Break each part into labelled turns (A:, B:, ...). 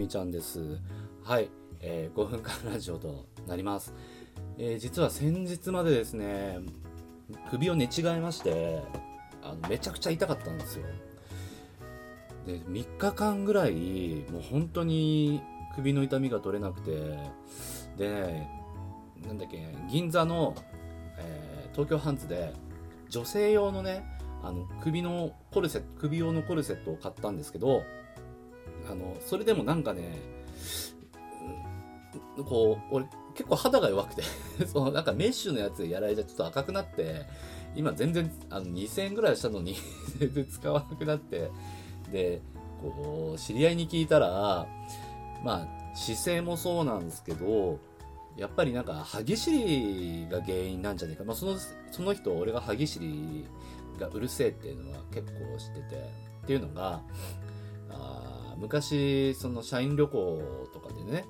A: みちゃんです。はい、えー、5分間ラジオとなります。えー、実は先日までですね、首を寝違えまして、あのめちゃくちゃ痛かったんですよ。で、3日間ぐらい、もう本当に首の痛みが取れなくて、で、ね、なんだっけ、銀座の、えー、東京ハンズで、女性用のね、あの首のコルセット、首用のコルセットを買ったんですけど、あのそれでもなんかね、こう俺結構肌が弱くて そのなんかメッシュのやつやられちゃちょっと赤くなって今全然あの2000円ぐらいしたのに 全然使わなくなってでこう知り合いに聞いたらまあ姿勢もそうなんですけどやっぱりなんか歯ぎしりが原因なんじゃないか、まあ、そのその人俺が歯ぎしりがうるせえっていうのは結構知っててっていうのがあ昔その社員旅行とかでね、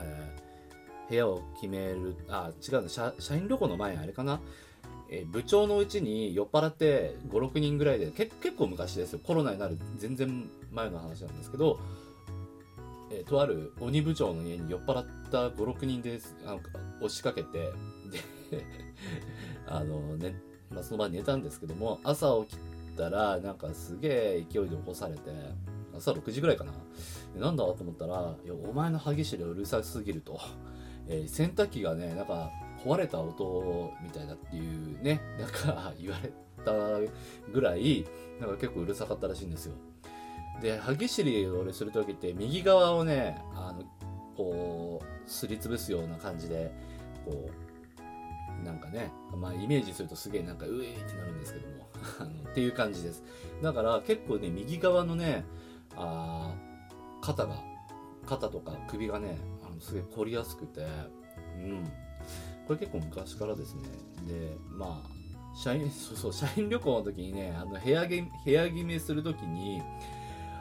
A: えー、部屋を決めるあ違う社社員旅行の前あれかな、えー、部長のうちに酔っ払って56人ぐらいでけ結構昔ですよ。コロナになる全然前の話なんですけど、えー、とある鬼部長の家に酔っ払った56人であの押しかけてで あのね、まあ、その場に寝たんですけども朝起きてたらなんかすげえ勢いで起こされて朝6時ぐらいかな。なんだと思ったら、いや、お前の歯ぎしりうるさすぎると。えー、洗濯機がね、なんか壊れた音みたいだっていうね、なんか言われたぐらい、なんか結構うるさかったらしいんですよ。で、歯ぎしりを俺するときって、右側をね、あの、こう、すりつぶすような感じで、こう、なんかね、まあイメージするとすげえなんかうえーってなるんですけども、あのっていう感じです。だから結構ね、右側のね、あ肩が肩とか首がねあのすげえ凝りやすくてうんこれ結構昔からですねでまあ社員 そうそう社員旅行の時にねあの部屋部屋決めする時に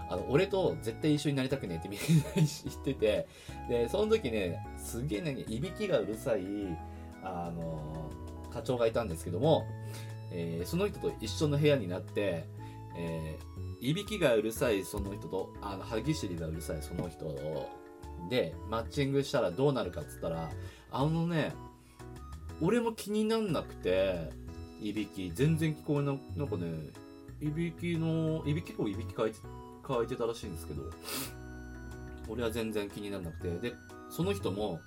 A: あの俺と絶対一緒になりたくねえってみんな知 っててでその時ねすげえねいびきがうるさいあの課長がいたんですけども、えー、その人と一緒の部屋になって、えーいびきがうるさいその人とあの歯ぎしりがうるさいその人でマッチングしたらどうなるかっつったらあのね俺も気になんなくていびき。全然聞こえななんかねいびきのいびき結構いびきかいてかいてたらしいんですけど俺は全然気にならなくて。でその人も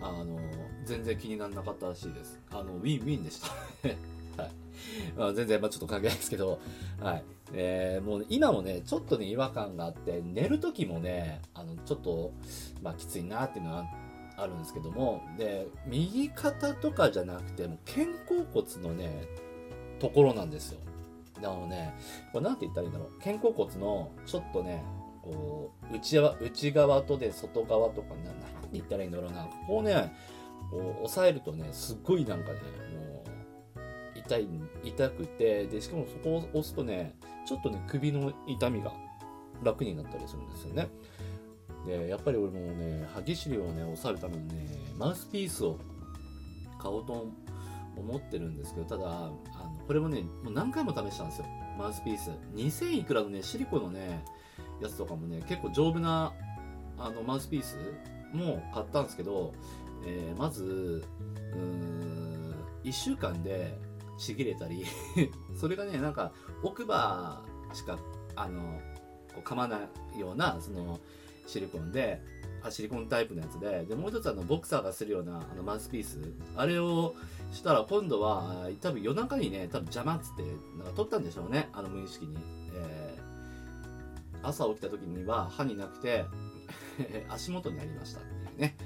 A: あの全然気にならなかったらしいですあのウィンウィンでした はいまあ、全然、まあ、ちょっと関係ないですけど、はい。えー、もう今もね、ちょっとね、違和感があって、寝る時もね、あの、ちょっと、まあ、きついなっていうのはあるんですけども、で、右肩とかじゃなくて、も肩甲骨のね、ところなんですよ。なのね、これなんて言ったらいいんだろう。肩甲骨の、ちょっとね、こう、内側、内側とで外側とか、な、なんて言ったらいいんだろうな。ここをね、こう、押さえるとね、すっごいなんかね、もう、痛い、痛くて、で、しかもそこを押すとね、ちょっとね、首の痛みが楽になったりするんですよね。で、やっぱり俺もね、歯ぎしりをね、抑えるためにね、マウスピースを買おうと思ってるんですけど、ただ、あのこれもね、もう何回も試したんですよ。マウスピース。2000いくらのね、シリコのね、やつとかもね、結構丈夫なあのマウスピースも買ったんですけど、えー、まず、うん、1週間でちぎれたり それがね、なんか奥歯しか、あの、こう噛まないような、その、シリコンで、あシリコンタイプのやつで、で、もう一つあの、ボクサーがするような、あの、マウスピース。あれをしたら、今度は、多分夜中にね、多分邪魔っつって、なんか取ったんでしょうね。あの、無意識に。えー、朝起きた時には歯になくて 足元にありましたっていうね。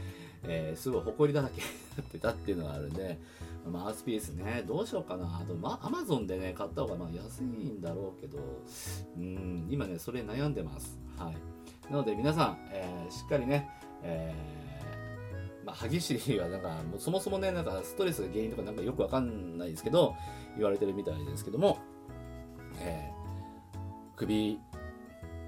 A: えー、すごい埃だらけに なってたっていうのがあるんで、マウスピースね、どうしようかな。あと、ま、アマゾンでね、買った方がまあ安いんだろうけど、うん、今ね、それ悩んでます。はい。なので皆さん、えー、しっかりね、えー、まあ、歯ぎしりはなんか、もうそもそもね、なんかストレスが原因とかなんかよくわかんないですけど、言われてるみたいですけども、えー、首、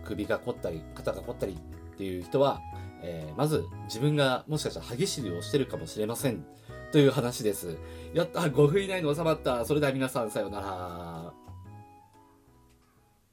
A: 首が凝ったり、肩が凝ったりっていう人は、えー、まず自分がもしかしたら歯ぎしりをしてるかもしれません。という話です。やった !5 分以内に収まった。それでは皆さんさようなら。